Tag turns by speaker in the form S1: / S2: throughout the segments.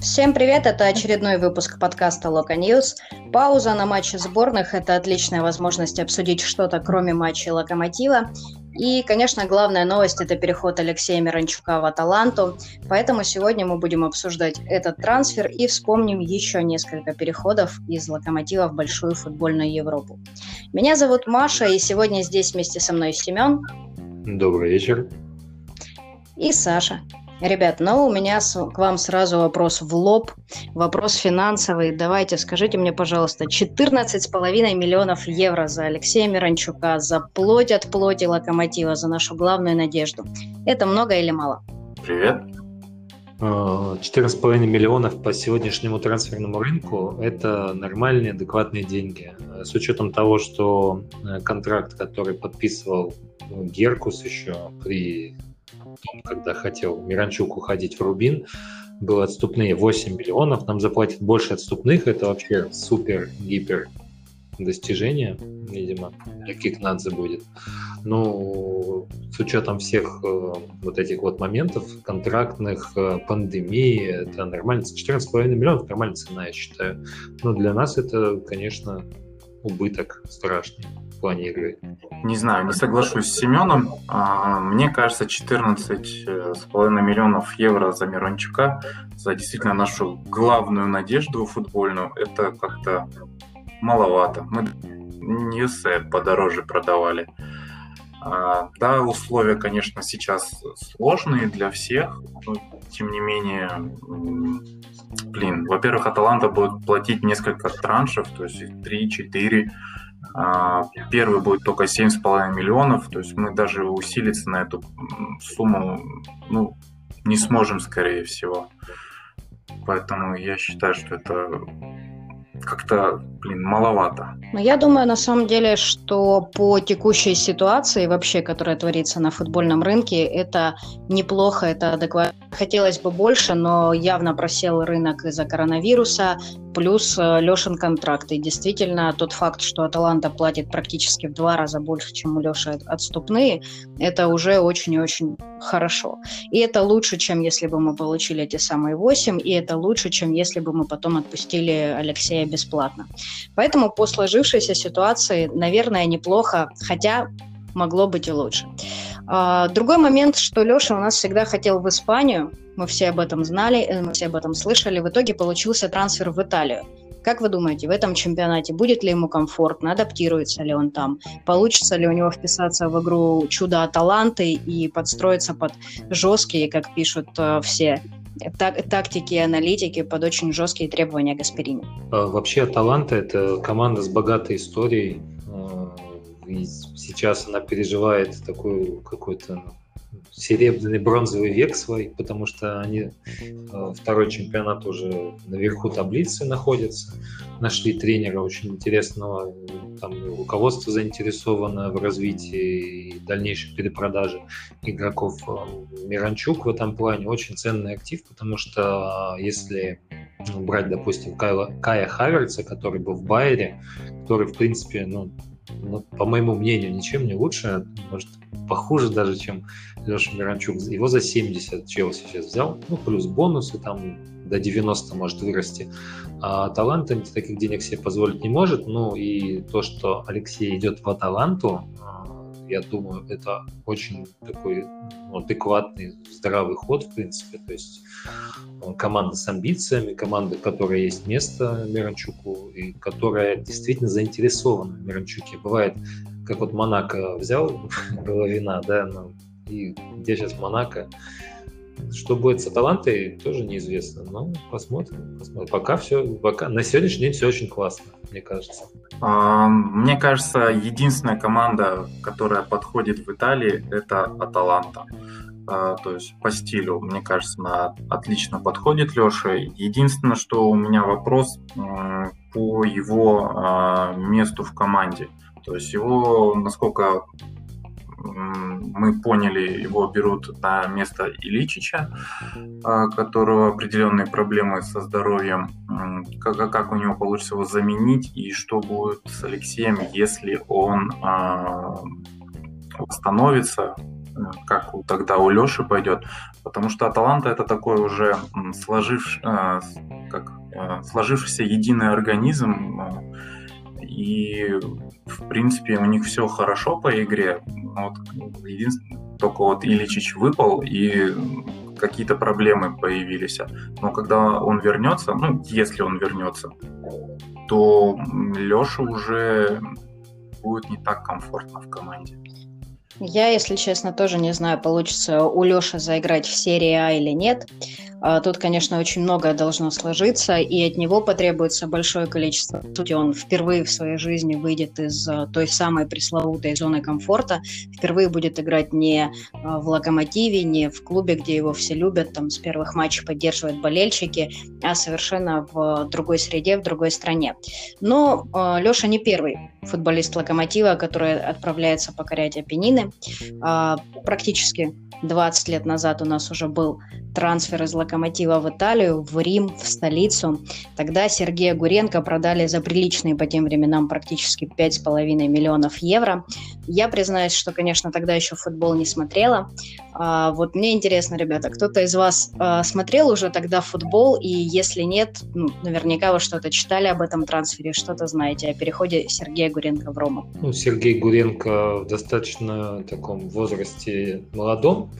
S1: Всем привет, это очередной выпуск подкаста Локо Ньюс. Пауза на матче сборных – это отличная возможность обсудить что-то, кроме матча Локомотива. И, конечно, главная новость – это переход Алексея Миранчука в Аталанту. Поэтому сегодня мы будем обсуждать этот трансфер и вспомним еще несколько переходов из Локомотива в большую футбольную Европу. Меня зовут Маша, и сегодня здесь вместе со мной Семен.
S2: Добрый вечер.
S1: И Саша. Ребят, ну у меня к вам сразу вопрос в лоб, вопрос финансовый. Давайте, скажите мне, пожалуйста, 14,5 миллионов евро за Алексея Миранчука, за плоть от плоти локомотива, за нашу главную надежду. Это много или мало?
S2: Привет. 14,5 миллионов по сегодняшнему трансферному рынку – это нормальные, адекватные деньги. С учетом того, что э, контракт, который подписывал ну, Геркус еще при когда хотел Миранчук уходить в Рубин, было отступные 8 миллионов, нам заплатят больше отступных, это вообще супер-гипер достижение, видимо, для Кикнадзе будет. Ну, с учетом всех э, вот этих вот моментов, контрактных, э, пандемии, это нормально. 14,5 миллионов нормальная цена, я считаю. Но для нас это, конечно, убыток страшный плане игры.
S3: Не знаю, не соглашусь с Семеном. А, мне кажется, 14,5 миллионов евро за Мирончука, за действительно нашу главную надежду футбольную, это как-то маловато. Мы Ньюсе подороже продавали. А, да, условия, конечно, сейчас сложные для всех, но тем не менее блин, во-первых, Аталанта будет платить несколько траншев, то есть 3-4. А, первый будет только 7,5 миллионов, то есть мы даже усилиться на эту сумму ну, не сможем, скорее всего. Поэтому я считаю, что это как-то, блин, маловато.
S1: Но я думаю, на самом деле, что по текущей ситуации вообще, которая творится на футбольном рынке, это неплохо, это адекватно. Хотелось бы больше, но явно просел рынок из-за коронавируса, плюс э, Лешин контракт. И действительно, тот факт, что Аталанта платит практически в два раза больше, чем у Леши отступные, это уже очень и очень хорошо. И это лучше, чем если бы мы получили эти самые 8, и это лучше, чем если бы мы потом отпустили Алексея бесплатно. Поэтому по сложившейся ситуации, наверное, неплохо, хотя могло быть и лучше. А, другой момент, что Леша у нас всегда хотел в Испанию, мы все об этом знали, э, мы все об этом слышали, в итоге получился трансфер в Италию. Как вы думаете, в этом чемпионате будет ли ему комфортно, адаптируется ли он там, получится ли у него вписаться в игру чудо Аталанты и подстроиться под жесткие, как пишут э, все так, тактики и аналитики под очень жесткие требования Гасперини.
S2: А, вообще Аталанта – это команда с богатой историей, и сейчас она переживает такой какой-то серебряный бронзовый век свой, потому что они э, второй чемпионат уже наверху таблицы находятся. Нашли тренера очень интересного, там руководство заинтересовано в развитии и дальнейшей перепродаже игроков. Э, Миранчук в этом плане очень ценный актив, потому что э, если брать, допустим, Кайла, Кая Хаверца, который был в Байере, который, в принципе, ну, ну, по моему мнению, ничем не лучше, может, похуже даже, чем Леша Миранчук. Его за 70 Челси сейчас взял, ну, плюс бонусы, там до 90 может вырасти. А Талант таких денег себе позволить не может. Ну и то, что Алексей идет в Аталанту, а, я думаю, это очень такой ну, адекватный, здравый ход, в принципе. То есть команда с амбициями, команда, в которой есть место Миранчуку и которая действительно заинтересована в Миранчуке. Бывает, как вот Монако взял Головина, да, ну, и где сейчас Монако, что будет с Аталантой, тоже неизвестно. Но посмотрим, посмотрим. Пока все, пока на сегодняшний день все очень классно, мне кажется.
S3: А, мне кажется, единственная команда, которая подходит в Италии, это Аталанта. А, то есть по стилю, мне кажется, она отлично подходит Леше. Единственное, что у меня вопрос по его а, месту в команде. То есть его, насколько мы поняли, его берут на место Ильичича, а, которого определенные проблемы со здоровьем. Как, как у него получится его заменить и что будет с Алексеем, если он восстановится как тогда у Леши пойдет. Потому что Аталанта это такой уже сложив, как, сложившийся единый организм, и в принципе у них все хорошо по игре. Вот, единственное, только вот Иличич выпал, и какие-то проблемы появились. Но когда он вернется, ну, если он вернется, то Леша уже будет не так комфортно в команде.
S1: Я, если честно, тоже не знаю, получится у Леши заиграть в серии А или нет. А, тут, конечно, очень многое должно сложиться, и от него потребуется большое количество. По он впервые в своей жизни выйдет из а, той самой пресловутой зоны комфорта, впервые будет играть не а, в «Локомотиве», не в клубе, где его все любят, там с первых матчей поддерживают болельщики, а совершенно в другой среде, в другой стране. Но Леша не первый футболист «Локомотива», который отправляется покорять Апеннины. Практически 20 лет назад у нас уже был трансфер из «Локомотива» в Италию, в Рим, в столицу. Тогда Сергея Гуренко продали за приличные по тем временам практически 5,5 миллионов евро. Я признаюсь, что, конечно, тогда еще футбол не смотрела. А, вот мне интересно, ребята, кто-то из вас а, смотрел уже тогда футбол, и если нет, ну, наверняка вы что-то читали об этом трансфере, что-то знаете о переходе Сергея Гуренко в Рому.
S2: Ну, Сергей Гуренко в достаточно таком возрасте молодом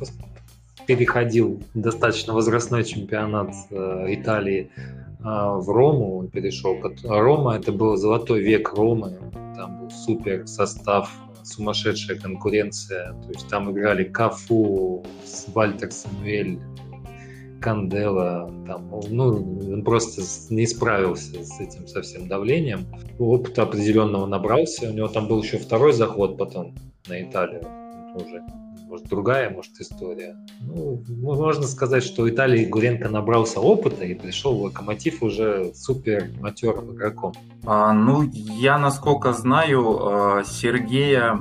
S2: переходил достаточно возрастной чемпионат э, Италии э, в Рому, он перешел. Рома это был золотой век Ромы, там был супер состав, сумасшедшая конкуренция. То есть там играли Кафу, Вальтер Самуэль, Кандела, там, ну, он просто не справился с этим совсем давлением. Опыта определенного набрался, у него там был еще второй заход потом на Италию, тоже может, другая, может, история. Ну, можно сказать, что Италии Гуренко набрался опыта и пришел в Локомотив уже супер матерым игроком.
S3: А, ну, я, насколько знаю, э, Сергея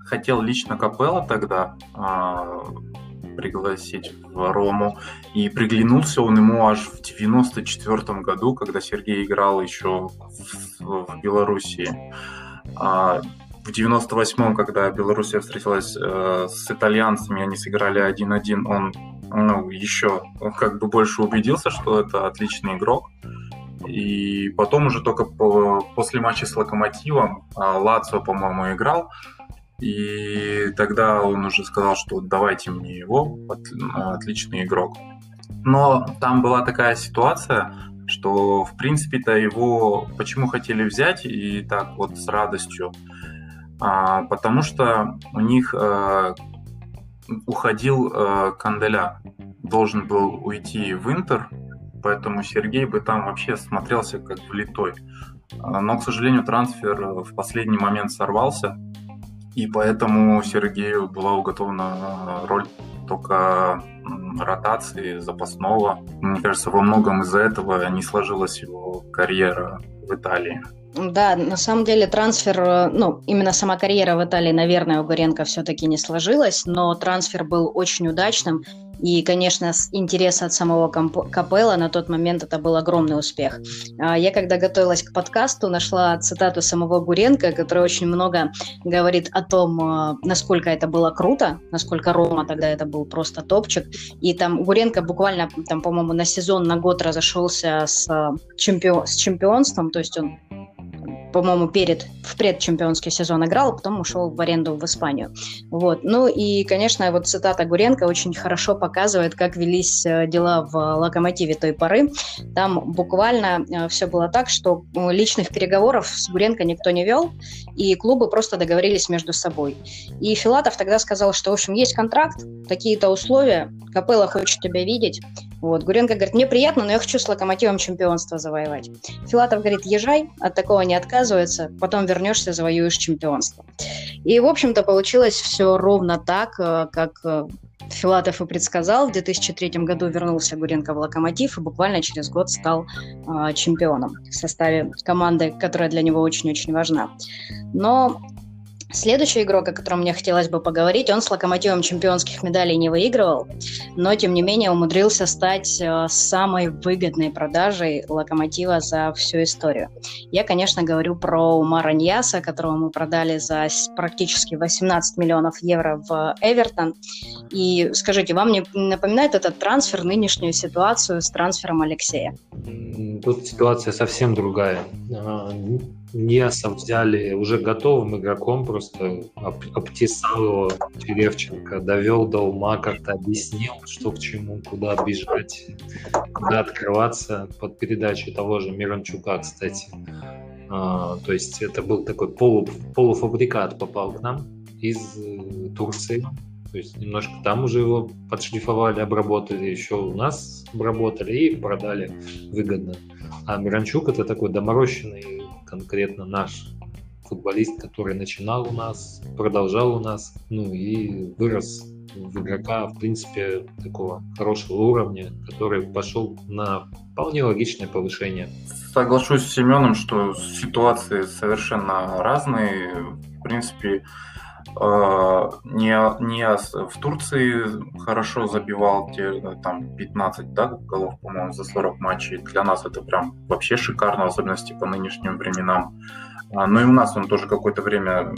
S3: хотел лично Капелла тогда а, пригласить в Рому. И приглянулся он ему аж в 94 году, когда Сергей играл еще в, в Белоруссии. А, в 98-м, когда Белоруссия встретилась э, с итальянцами, они сыграли 1-1, он ну, еще как бы больше убедился, что это отличный игрок. И потом уже только по, после матча с Локомотивом а, Лацио, по-моему, играл. И тогда он уже сказал, что давайте мне его, отличный игрок. Но там была такая ситуация, что в принципе-то его почему хотели взять и так вот с радостью, а, потому что у них а, уходил а, Канделя, должен был уйти в Интер, поэтому Сергей бы там вообще смотрелся как влитой. Но, к сожалению, трансфер в последний момент сорвался, и поэтому Сергею была уготована роль только ротации запасного. Мне кажется, во многом из-за этого не сложилась его карьера в Италии.
S1: Да, на самом деле трансфер, э, ну, именно сама карьера в Италии, наверное, у Гуренко все-таки не сложилась, но трансфер был очень удачным. И, конечно, с интереса от самого Капелла на тот момент это был огромный успех. А, я, когда готовилась к подкасту, нашла цитату самого Гуренко, который очень много говорит о том, э, насколько это было круто, насколько Рома тогда это был просто топчик. И там Гуренко буквально, там, по-моему, на сезон, на год разошелся с, э, чемпион, с чемпионством, то есть он по-моему, перед, в предчемпионский сезон играл, а потом ушел в аренду в Испанию. Вот. Ну и, конечно, вот цитата Гуренко очень хорошо показывает, как велись э, дела в «Локомотиве» той поры. Там буквально э, все было так, что э, личных переговоров с Гуренко никто не вел, и клубы просто договорились между собой. И Филатов тогда сказал, что, в общем, есть контракт, такие-то условия, Капелла хочет тебя видеть, вот. Гуренко говорит, мне приятно, но я хочу с локомотивом чемпионство завоевать. Филатов говорит, езжай, от такого не отказывается, потом вернешься, завоюешь чемпионство. И, в общем-то, получилось все ровно так, э, как э, Филатов и предсказал. В 2003 году вернулся Гуренко в «Локомотив» и буквально через год стал э, чемпионом в составе команды, которая для него очень-очень важна. Но Следующий игрок, о котором мне хотелось бы поговорить, он с локомотивом чемпионских медалей не выигрывал, но тем не менее умудрился стать э, самой выгодной продажей локомотива за всю историю. Я, конечно, говорю про Умара Ньяса, которого мы продали за практически 18 миллионов евро в Эвертон. И скажите, вам не напоминает этот трансфер нынешнюю ситуацию с трансфером Алексея?
S2: Тут ситуация совсем другая а, Неса взяли уже готовым игроком, просто обтесал его Черевченко, довел до ума, как-то объяснил, что к чему, куда бежать, куда открываться под передачей того же Миранчука, кстати. А, то есть это был такой полу, полуфабрикат попал к нам из э, Турции. То есть немножко там уже его подшлифовали, обработали, еще у нас обработали и продали выгодно. А Миранчук это такой доморощенный конкретно наш футболист, который начинал у нас, продолжал у нас, ну и вырос в игрока, в принципе, такого хорошего уровня, который пошел на вполне логичное повышение.
S3: Соглашусь с Семеном, что ситуации совершенно разные. В принципе, а, не, не в Турции хорошо забивал те, там 15 да, голов, по-моему, за 40 матчей. Для нас это прям вообще шикарно, в особенности по нынешним временам. А, но и у нас он тоже какое-то время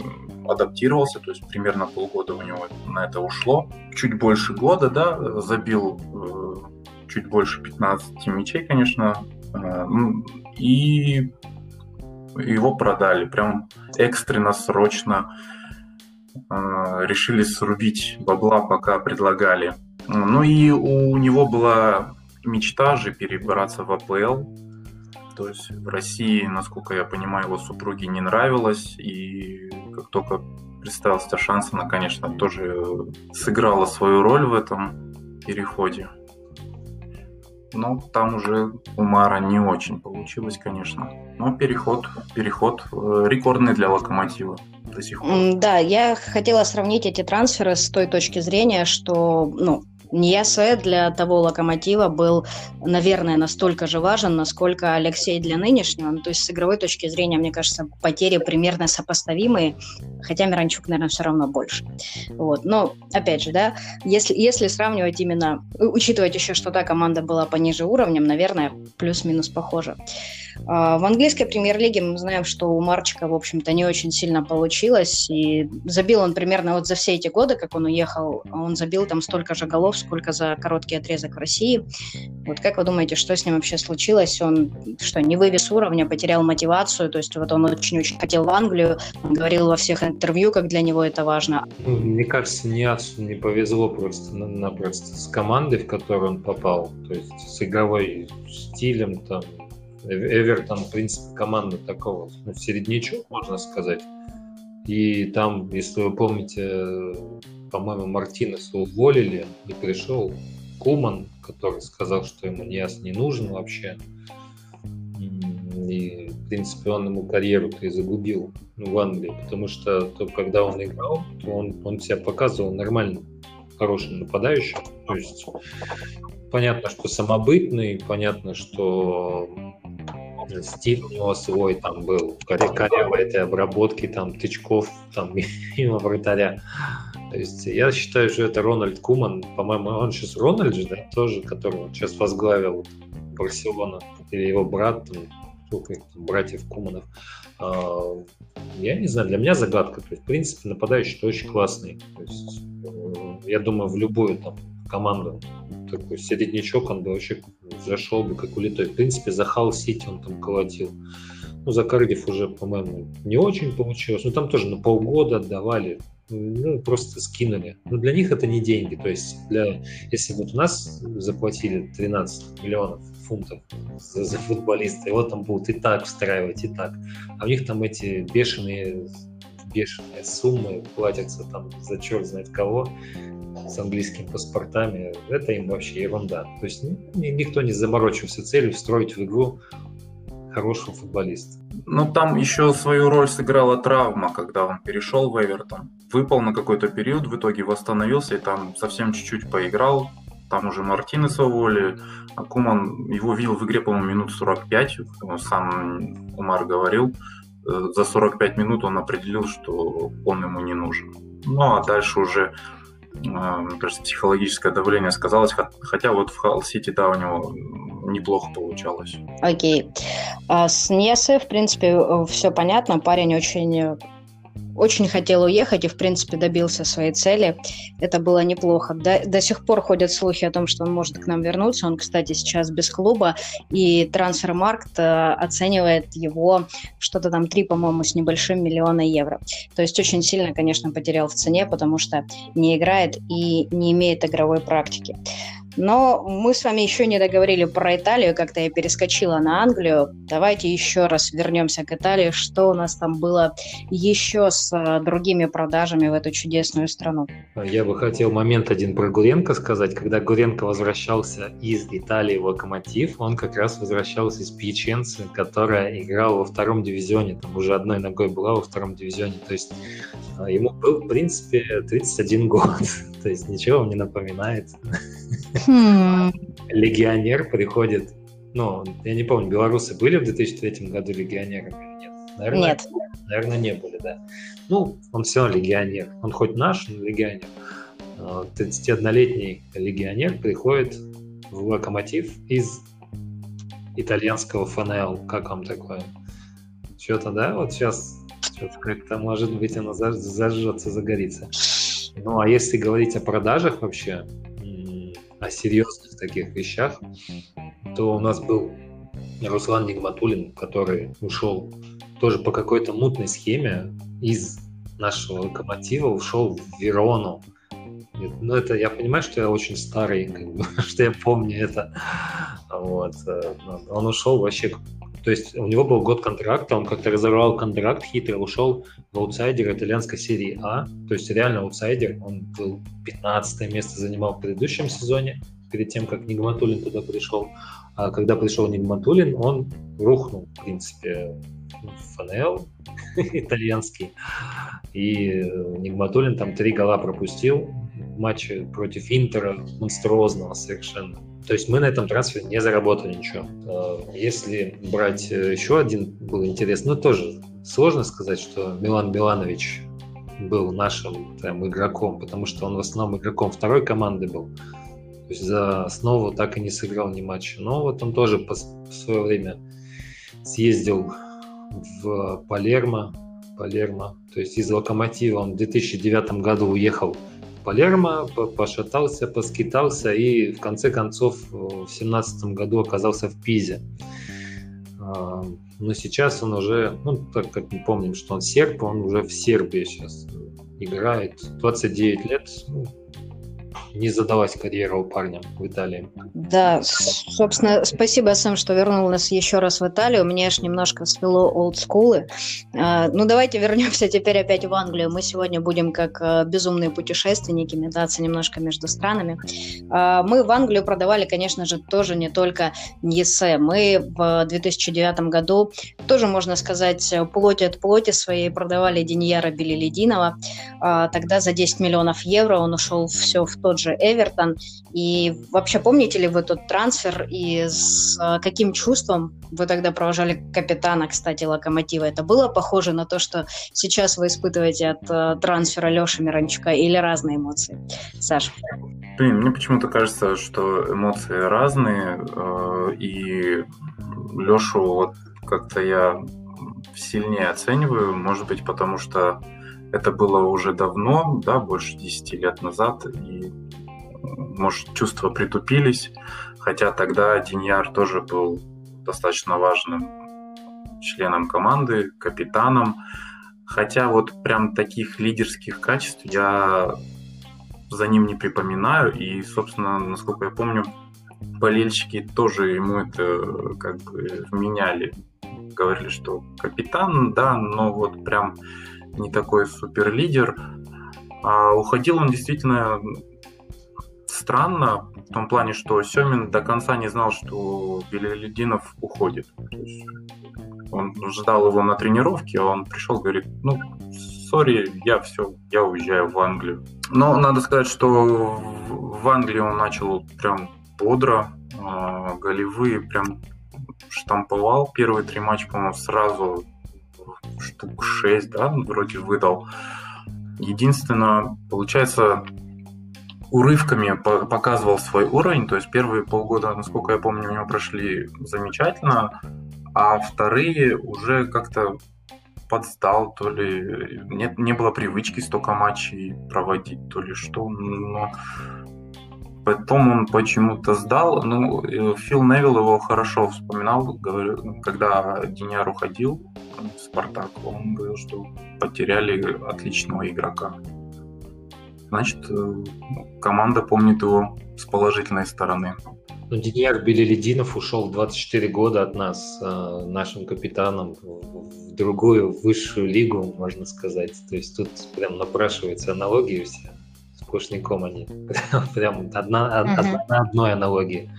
S3: адаптировался, то есть примерно полгода у него на это ушло. Чуть больше года, да, забил э, чуть больше 15 мячей, конечно. Э, и его продали прям экстренно, срочно. Э, решили срубить бабла, пока предлагали. Ну и у него была мечта же перебраться в АПЛ. То есть в России, насколько я понимаю, его супруге не нравилось. И как только представился шанс, она, конечно, тоже сыграла свою роль в этом переходе. Но там уже у Мара не очень получилось, конечно. Но переход, переход э, рекордный для Локомотива
S1: до сих пор. Да, я хотела сравнить эти трансферы с той точки зрения, что, ну, Ньясе для того локомотива был, наверное, настолько же важен, насколько Алексей для нынешнего. Ну, то есть с игровой точки зрения, мне кажется, потери примерно сопоставимые, хотя Миранчук, наверное, все равно больше. Вот. Но, опять же, да, если, если сравнивать именно, учитывать еще, что та команда была пониже уровнем, наверное, плюс-минус похоже. А, в английской премьер-лиге мы знаем, что у Марчика, в общем-то, не очень сильно получилось. И забил он примерно вот за все эти годы, как он уехал, он забил там столько же голов, сколько за короткий отрезок в России. Вот как вы думаете, что с ним вообще случилось? Он что, не вывез уровня, потерял мотивацию? То есть вот он очень-очень хотел в Англию, говорил во всех интервью, как для него это важно.
S2: Ну, мне кажется, Ниасу не повезло просто-напросто с командой, в которую он попал. То есть с игровой стилем, там, Эвертон, в принципе, команда такого ну, середнячок, можно сказать. И там, если вы помните, по-моему, Мартинеса уволили, и пришел Куман, который сказал, что ему Ниас не нужен вообще. И, в принципе, он ему карьеру-то и загубил ну, в Англии, потому что то, когда он играл, то он, он себя показывал нормально хорошим нападающим. То есть понятно, что самобытный, понятно, что стиль у него свой там был, корявой этой обработки, там, тычков, там, мимо вратаря. То есть я считаю, что это Рональд Куман, по-моему, он сейчас Рональд же, да, тоже, который сейчас возглавил Барселона, или его брат, там, сколько братьев Куманов. А, я не знаю, для меня загадка. То есть, в принципе, нападающий очень классный. То есть, э, я думаю, в любую там команду такой середнячок, он бы вообще зашел бы как улитой. В принципе, за Халл Сити он там колотил. Ну, за Кардив уже, по-моему, не очень получилось. Ну, там тоже на полгода отдавали. Ну, просто скинули. Но для них это не деньги. То есть, для, если вот у нас заплатили 13 миллионов фунтов за, за футболиста, его там будут и так встраивать, и так. А у них там эти бешеные бешеные суммы платятся там за черт знает кого с английскими паспортами, это им вообще ерунда. То есть никто не заморочился целью встроить в игру хорошего футболиста.
S3: Ну, там еще свою роль сыграла травма, когда он перешел в Эвертон. Выпал на какой-то период, в итоге восстановился и там совсем чуть-чуть поиграл. Там уже Мартинеса уволили. А Куман его видел в игре, по-моему, минут 45, сам Умар говорил. Э, за 45 минут он определил, что он ему не нужен. Ну а дальше уже мне кажется, психологическое давление сказалось, хотя вот в Халл Сити, да, у него неплохо получалось.
S1: Окей. А с Ньесе, в принципе, все понятно. Парень очень очень хотел уехать и, в принципе, добился своей цели. Это было неплохо. До, до сих пор ходят слухи о том, что он может к нам вернуться. Он, кстати, сейчас без клуба, и трансфермаркт э, оценивает его что-то там 3, по-моему, с небольшим миллиона евро. То есть очень сильно, конечно, потерял в цене, потому что не играет и не имеет игровой практики. Но мы с вами еще не договорили про Италию, как-то я перескочила на Англию. Давайте еще раз вернемся к Италии. Что у нас там было еще с а, другими продажами в эту чудесную страну?
S2: Я бы хотел момент один про Гуренко сказать. Когда Гуренко возвращался из Италии в Локомотив, он как раз возвращался из Пьяченцы, которая играла во втором дивизионе. Там уже одной ногой была во втором дивизионе. То есть а, ему был, в принципе, 31 год. То есть ничего вам не напоминает. Хм. Легионер приходит, ну, я не помню, белорусы были в 2003 году легионерами или нет?
S1: Наверное, нет.
S2: Наверное, не были, да. Ну, он все равно легионер. Он хоть наш, но легионер. 31-летний а, легионер приходит в локомотив из итальянского ФНЛ. Как вам такое? Что-то, да? Вот сейчас что-то как-то, может быть, оно зажжется, загорится. Ну, а если говорить о продажах вообще, о серьезных таких вещах, то у нас был Руслан Нигматулин, который ушел тоже по какой-то мутной схеме из нашего локомотива, ушел в Верону. Ну, это я понимаю, что я очень старый, как бы, что я помню это. Вот. Э, он ушел вообще то есть у него был год контракта, он как-то разорвал контракт, хитро ушел в аутсайдер итальянской серии А. То есть реально аутсайдер, он был 15 место занимал в предыдущем сезоне, перед тем, как Нигматулин туда пришел. А когда пришел Нигматулин, он рухнул, в принципе, в ФНЛ итальянский. И Нигматулин там три гола пропустил в матче против Интера, монструозного совершенно. То есть мы на этом трансфере не заработали ничего. А, если брать э, еще один был интересный, ну тоже сложно сказать, что Милан Миланович был нашим там, игроком, потому что он в основном игроком второй команды был. То есть за основу так и не сыграл ни матча. Но вот он тоже по, в свое время съездил в Палермо, Палермо, то есть из Локомотива он в 2009 году уехал Палермо, пошатался, поскитался и в конце концов в семнадцатом году оказался в Пизе. А, но сейчас он уже, ну, так как мы помним, что он серб, он уже в Сербии сейчас играет. 29 лет, ну, не задалась карьера у парня в Италии.
S1: Да, собственно, спасибо, Сэм, что вернул нас еще раз в Италию. Мне аж немножко свело олдскулы. А, ну, давайте вернемся теперь опять в Англию. Мы сегодня будем как а, безумные путешественники метаться немножко между странами. А, мы в Англию продавали, конечно же, тоже не только Ньесе. Мы в 2009 году тоже, можно сказать, плоть от плоти своей продавали Деньяра Белилединова. Тогда за 10 миллионов евро он ушел все в тот же Эвертон. И вообще помните ли вы тот трансфер и с а, каким чувством вы тогда провожали капитана, кстати, Локомотива? Это было похоже на то, что сейчас вы испытываете от uh, трансфера Леши Миранчука или разные эмоции? Саша.
S3: Блин, мне почему-то кажется, что эмоции разные, э, и Лешу вот как-то я сильнее оцениваю, может быть, потому что это было уже давно, да, больше 10 лет назад, и, может, чувства притупились, хотя тогда Диньяр тоже был достаточно важным членом команды, капитаном, хотя вот прям таких лидерских качеств я за ним не припоминаю, и, собственно, насколько я помню, болельщики тоже ему это как бы вменяли. Говорили, что капитан, да, но вот прям не такой супер лидер. А уходил он действительно странно, в том плане, что Семин до конца не знал, что Белелединов уходит. он ждал его на тренировке, а он пришел, говорит, ну, сори, я все, я уезжаю в Англию. Но надо сказать, что в Англии он начал прям бодро, а, голевые прям штамповал. Первые три матча, по-моему, сразу штук 6, да, вроде выдал. Единственное, получается, урывками показывал свой уровень, то есть первые полгода, насколько я помню, у него прошли замечательно, а вторые уже как-то подстал, то ли нет, не было привычки столько матчей проводить, то ли что, но Потом он почему-то сдал. Ну, Фил Невилл его хорошо вспоминал, говорю, когда Диняр уходил в Спартак, он говорил, что потеряли отличного игрока. Значит, э, команда помнит его с положительной стороны.
S2: Ну, Диняр Белелединов ушел в 24 года от нас, э, нашим капитаном, в другую высшую лигу, можно сказать. То есть тут прям напрашиваются аналогии все сплошняком они. Прям одна, одна, одной аналогии.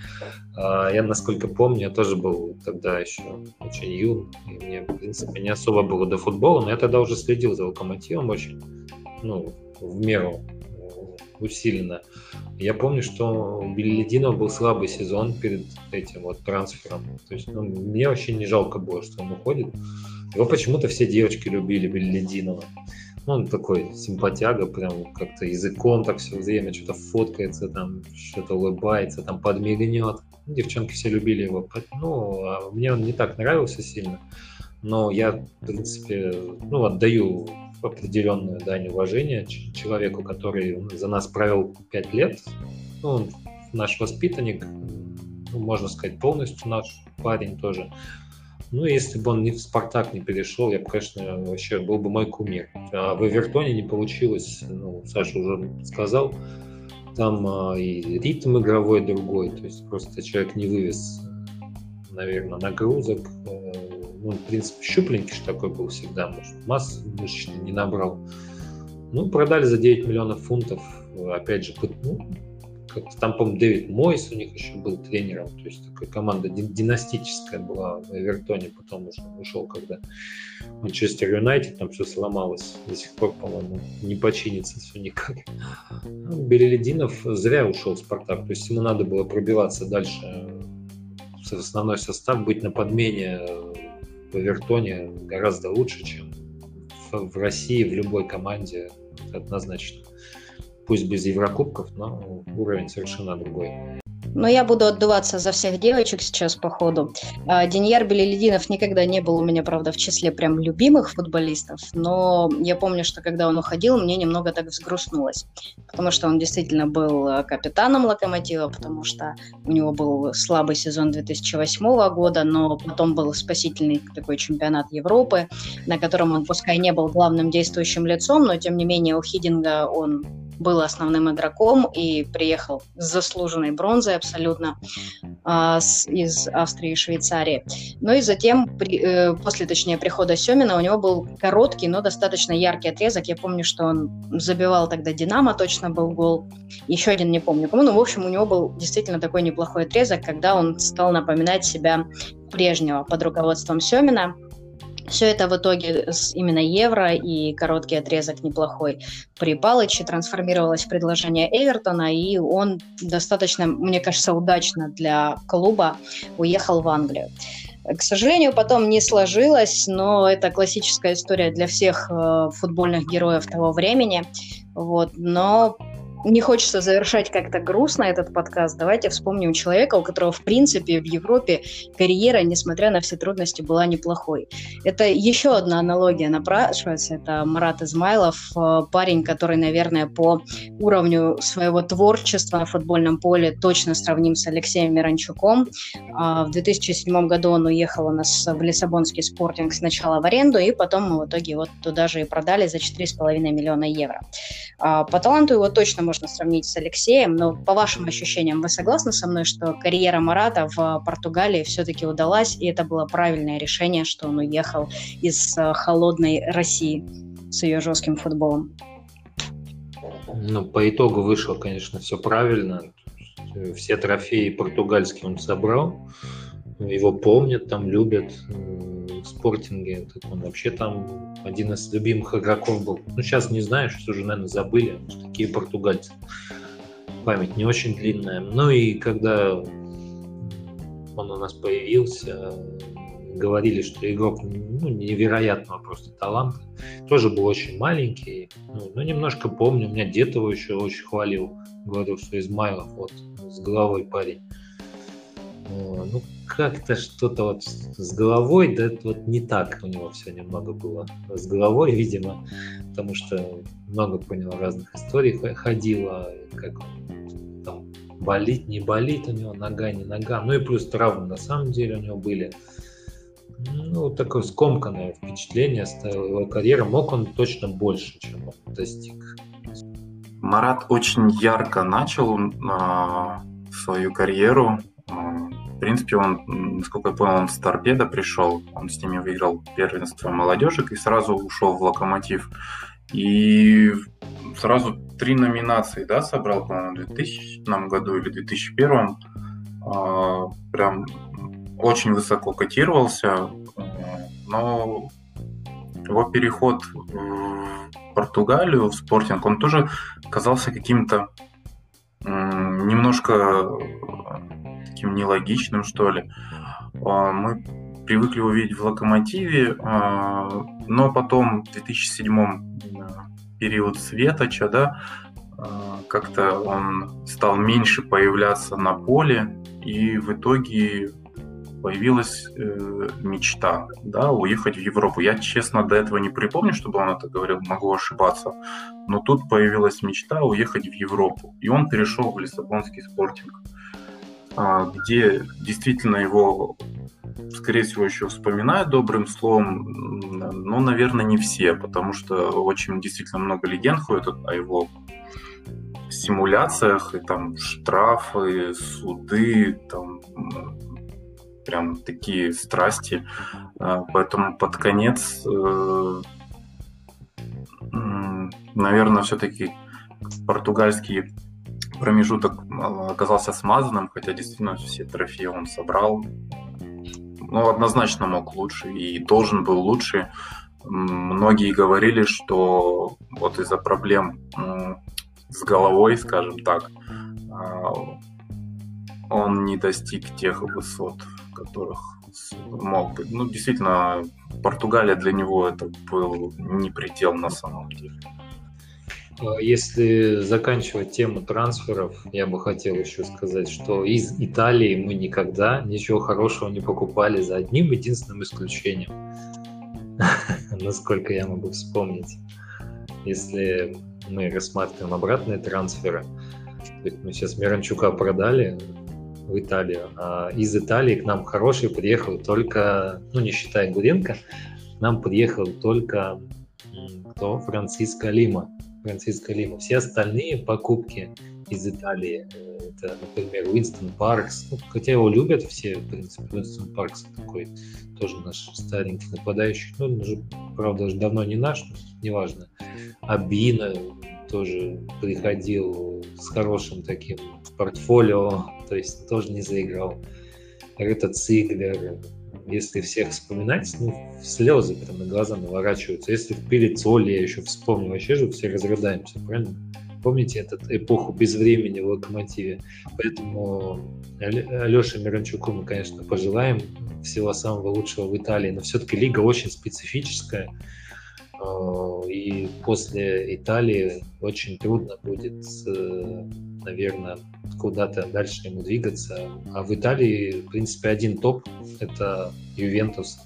S2: А, я, насколько помню, я тоже был тогда еще очень юн, и мне, в принципе, не особо было до футбола, но я тогда уже следил за локомотивом очень, ну, в меру усиленно. Я помню, что у Беллидинова был слабый сезон перед этим вот трансфером. То есть ну, мне вообще не жалко было, что он уходит. Его почему-то все девочки любили Беллидинова. Ну, он такой симпатяга, прям как-то языком так все время что-то фоткается, там что-то улыбается, там подмигнет. Ну, девчонки все любили его. Ну, а мне он не так нравился сильно. Но я, в принципе, ну, отдаю определенную дань уважения человеку, который за нас провел пять лет. Ну, наш воспитанник, ну, можно сказать, полностью наш парень тоже. Ну, если бы он не в «Спартак» не перешел, я бы, конечно, вообще был бы мой кумир. А в «Эвертоне» не получилось, ну, Саша уже сказал, там а, и ритм игровой другой, то есть просто человек не вывез, наверное, нагрузок. Э, ну, в принципе, щупленький же такой был всегда, может, масс мышечный не набрал. Ну, продали за 9 миллионов фунтов, опять же, ну, как там, по-моему, Дэвид Мойс у них еще был тренером, то есть такая команда династическая была в Эвертоне, потом уже ушел, когда Манчестер Юнайтед, там все сломалось, до сих пор, по-моему, не починится все никак. Ну, Белелединов зря ушел в Спартак, то есть ему надо было пробиваться дальше в основной состав, быть на подмене в Эвертоне гораздо лучше, чем в России, в любой команде, однозначно пусть без Еврокубков, но уровень совершенно другой.
S1: Но я буду отдуваться за всех девочек сейчас по ходу. А, Деньяр Белелединов никогда не был у меня, правда, в числе прям любимых футболистов, но я помню, что когда он уходил, мне немного так взгрустнулось, потому что он действительно был а, капитаном Локомотива, потому что у него был слабый сезон 2008 года, но потом был спасительный такой чемпионат Европы, на котором он, пускай не был главным действующим лицом, но тем не менее у Хидинга он был основным игроком и приехал с заслуженной бронзой абсолютно э, с, из Австрии и Швейцарии. Ну и затем, при, э, после, точнее, прихода Семина, у него был короткий, но достаточно яркий отрезок. Я помню, что он забивал тогда «Динамо», точно был гол. Еще один не помню кому, но, в общем, у него был действительно такой неплохой отрезок, когда он стал напоминать себя прежнего под руководством Семина. Все это в итоге с именно евро и короткий отрезок неплохой при Палыче трансформировалось в предложение Эвертона, и он достаточно, мне кажется, удачно для клуба уехал в Англию. К сожалению, потом не сложилось, но это классическая история для всех э, футбольных героев того времени. Вот. Но не хочется завершать как-то грустно этот подкаст. Давайте вспомним человека, у которого, в принципе, в Европе карьера, несмотря на все трудности, была неплохой. Это еще одна аналогия напрашивается. Это Марат Измайлов, э, парень, который, наверное, по уровню своего творчества на футбольном поле точно сравним с Алексеем Миранчуком. А, в 2007 году он уехал у нас в Лиссабонский спортинг сначала в аренду, и потом мы в итоге вот туда же и продали за 4,5 миллиона евро. А, по таланту его точно можно можно сравнить с Алексеем, но по вашим ощущениям вы согласны со мной, что карьера Марата в Португалии все-таки удалась, и это было правильное решение, что он уехал из э, холодной России с ее жестким футболом?
S2: Ну, по итогу вышло, конечно, все правильно. Все трофеи португальские он собрал. Его помнят, там любят в спортинге. Он вообще там один из любимых игроков был. Ну, сейчас не знаю, что уже, наверное, забыли. Такие португальцы. Память не очень длинная. Ну и когда он у нас появился, говорили, что игрок ну, невероятного просто таланта. Тоже был очень маленький. Ну, но немножко помню, у меня дед его еще очень хвалил. Говорил, что Измайлов вот с головой парень. Ну, как-то что-то вот с головой, да, вот не так у него все немного было с головой, видимо, потому что много по нему разных историй ходило, как там болит, не болит у него, нога, не нога, ну и плюс травмы на самом деле у него были. Ну, такое скомканное впечатление оставила его карьера. Мог он точно больше, чем он достиг.
S3: Марат очень ярко начал э, свою карьеру. В принципе, он, насколько я понял, он с Торпедо пришел, он с ними выиграл первенство молодежек и сразу ушел в Локомотив. И сразу три номинации, да, собрал, по-моему, в 2000 году или 2001. А, прям очень высоко котировался, но его переход в Португалию, в спортинг, он тоже казался каким-то немножко таким нелогичным, что ли. А, мы привыкли увидеть в «Локомотиве», а, но потом в 2007 период Светоча, да, а, как-то он стал меньше появляться на поле, и в итоге появилась э, мечта, да, уехать в Европу. Я, честно, до этого не припомню, чтобы он это говорил, могу ошибаться, но тут появилась мечта уехать в Европу, и он перешел в Лиссабонский спортинг. А, где действительно его, скорее всего, еще вспоминают добрым словом, но, наверное, не все, потому что очень действительно много легенд ходит о его симуляциях, и там штрафы, суды, там прям такие страсти. А, поэтому под конец, э, наверное, все-таки португальский промежуток оказался смазанным, хотя действительно все трофеи он собрал. Ну, однозначно мог лучше и должен был лучше. Многие говорили, что вот из-за проблем с головой, скажем так, а, он не достиг тех высот, которых мог быть. Ну, действительно, Португалия для него это был не предел на самом деле.
S2: А если заканчивать тему трансферов, я бы хотел еще сказать, что из Италии мы никогда ничего хорошего не покупали за одним единственным исключением. Насколько я могу вспомнить. Если мы рассматриваем обратные трансферы, то есть мы сейчас Миранчука продали в Италию, а из Италии к нам хороший приехал только, ну не считая Гуренко, нам приехал только кто? Франциско Лима Франциско Лима. Все остальные покупки из Италии, э, это, например, Уинстон Паркс, ну, хотя его любят все, в принципе, Уинстон Паркс такой тоже наш старенький нападающий, ну, он уже, правда, уже давно не наш, но неважно. Абина тоже приходил с хорошим таким портфолио, то есть тоже не заиграл. Рита Циглер, если всех вспоминать, ну, слезы прям на глаза наворачиваются. Если в Пелицоле я еще вспомню, вообще же все разрыдаемся, правильно? Помните эту эпоху безвремени в Локомотиве? Поэтому Алёше Миранчуку мы, конечно, пожелаем всего самого лучшего в Италии, но все-таки лига очень специфическая, и после Италии очень трудно будет, э, наверное, куда-то дальше ему двигаться. А в Италии, в принципе, один топ – это Ювентус.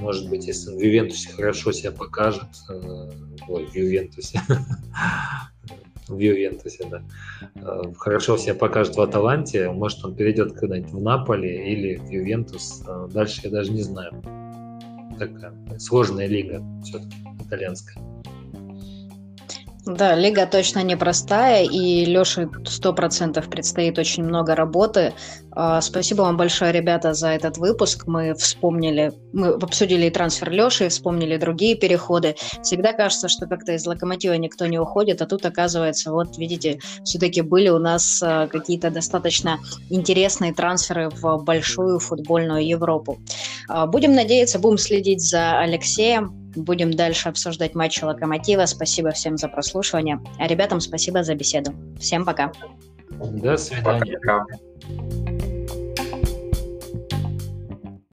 S2: Может быть, если он в Ювентусе хорошо себя покажет, э, ой, в Ювентусе, в Ювентусе, да, э, хорошо себя покажет в Аталанте, может, он перейдет когда-нибудь в Наполе или в Ювентус. Дальше я даже не знаю. Такая сложная лига все-таки итальянская.
S1: Да, лига точно непростая, и Леше сто процентов предстоит очень много работы. А, спасибо вам большое, ребята, за этот выпуск. Мы вспомнили, мы обсудили и трансфер Леши, вспомнили другие переходы. Всегда кажется, что как-то из локомотива никто не уходит, а тут оказывается, вот видите, все-таки были у нас а, какие-то достаточно интересные трансферы в большую футбольную Европу. А, будем надеяться, будем следить за Алексеем. Будем дальше обсуждать матчи Локомотива. Спасибо всем за прослушивание. А ребятам спасибо за беседу. Всем пока.
S2: До свидания. Пока.